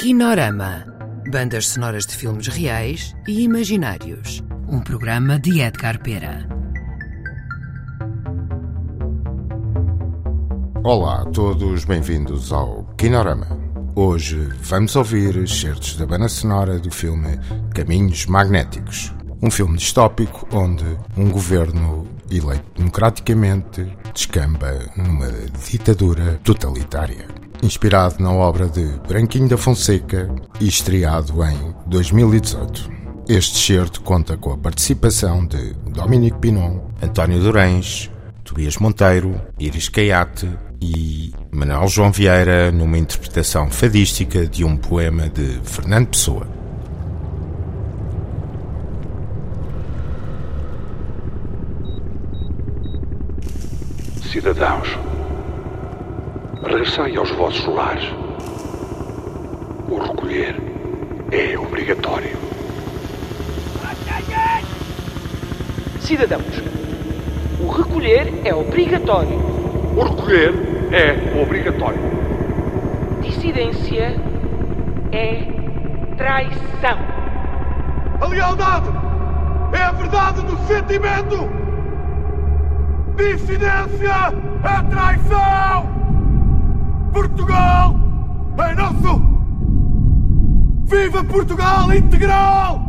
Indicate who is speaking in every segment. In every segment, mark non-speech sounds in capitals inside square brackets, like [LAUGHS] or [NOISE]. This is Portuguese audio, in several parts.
Speaker 1: Kinorama. Bandas sonoras de filmes reais e imaginários. Um programa de Edgar Pera.
Speaker 2: Olá a todos, bem-vindos ao Kinorama. Hoje vamos ouvir excertos da banda sonora do filme Caminhos Magnéticos, um filme distópico onde um governo eleito democraticamente descamba numa ditadura totalitária. Inspirado na obra de Branquinho da Fonseca e estreado em 2018. Este excerto conta com a participação de Dominique Pinon, António Durães, Tobias Monteiro, Iris Caiate e Manuel João Vieira numa interpretação fadística de um poema de Fernando Pessoa.
Speaker 3: Cidadãos, regressai aos vossos lares. O recolher é obrigatório.
Speaker 4: Cidadãos, o recolher é obrigatório.
Speaker 3: O recolher é obrigatório.
Speaker 4: Dissidência é traição.
Speaker 5: A lealdade é a verdade do sentimento. Dissidência é traição. Portugal é nosso. Viva Portugal integral!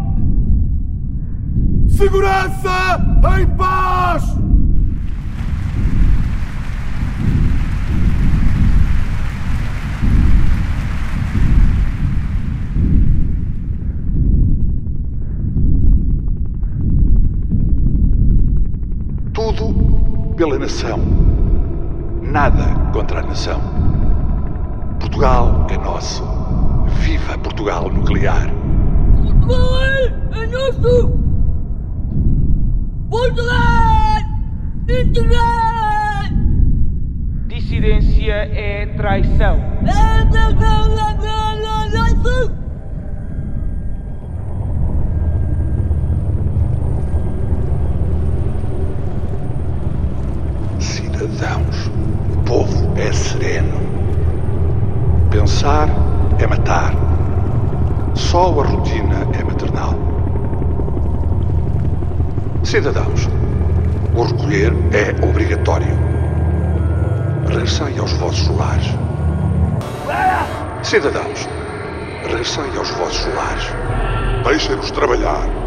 Speaker 5: Segurança em paz!
Speaker 3: Tudo pela nação. Nada contra a nação. Portugal é nosso. Viva Portugal nuclear.
Speaker 6: Portugal é nosso! Portugal! Integral!
Speaker 4: Dissidência é traição.
Speaker 6: É nosso!
Speaker 3: Cidadãos, o povo é sereno. Pensar é matar. Só a rotina é maternal. Cidadãos, o recolher é obrigatório. Regressai aos vossos lares. Cidadãos, regressai aos vossos lares. Deixem-nos trabalhar.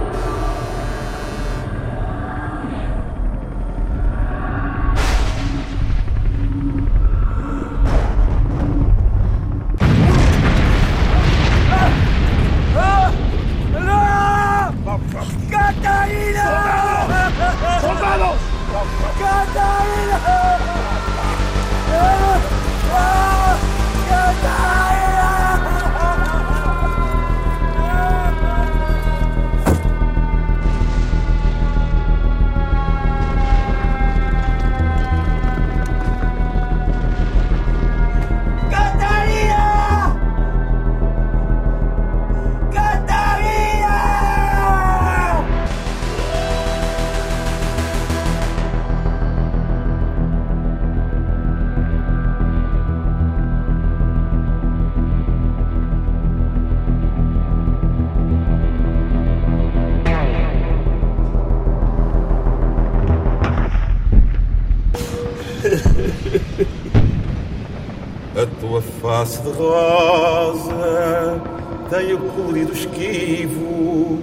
Speaker 7: A tua face de rosa tem o colorido esquivo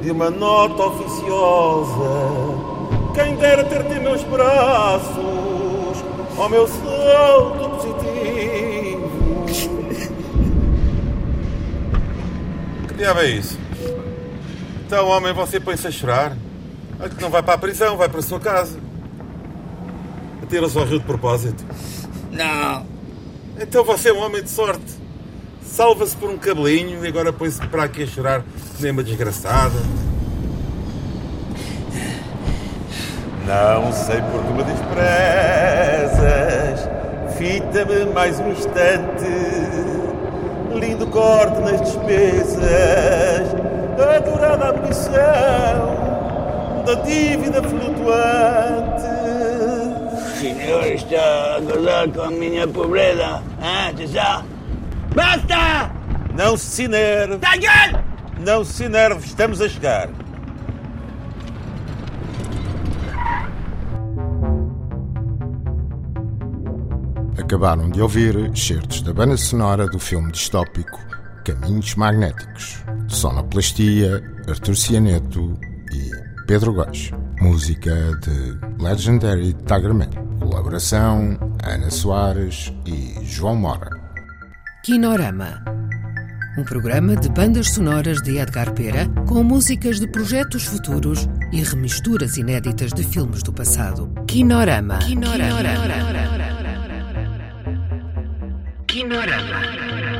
Speaker 7: de uma nota oficiosa. Quem dera ter-te em meus braços, ao meu salto positivo. [LAUGHS] Que diabo é isso? Então, homem, você põe-se a chorar? Olha que não vai para a prisão, vai para a sua casa. Atira-se ao rio de propósito.
Speaker 6: Não!
Speaker 7: Então você é um homem de sorte. Salva-se por um cabelinho e agora põe-se para aqui a chorar nem uma desgraçada. Não sei por que me desprezas. Fita-me mais um instante. Lindo corte nas despesas. Adorada abolição da dívida flutuante.
Speaker 6: Senhor está a gozar com a minha pobreza, hein, Tessá? Basta!
Speaker 7: Não se enerve.
Speaker 6: Daniel!
Speaker 7: Não se enerve, estamos a chegar.
Speaker 2: Acabaram de ouvir excertos da banda sonora do filme distópico Caminhos Magnéticos. Sonoplastia, Artur Cianeto e Pedro Góes. Música de Legendary Tigerman. Colaboração Ana Soares e João Mora.
Speaker 1: Kinorama. Um programa de bandas sonoras de Edgar Pera com músicas de projetos futuros e remisturas inéditas de filmes do passado. Kinorama. Kinorama. Kinorama. Kinorama.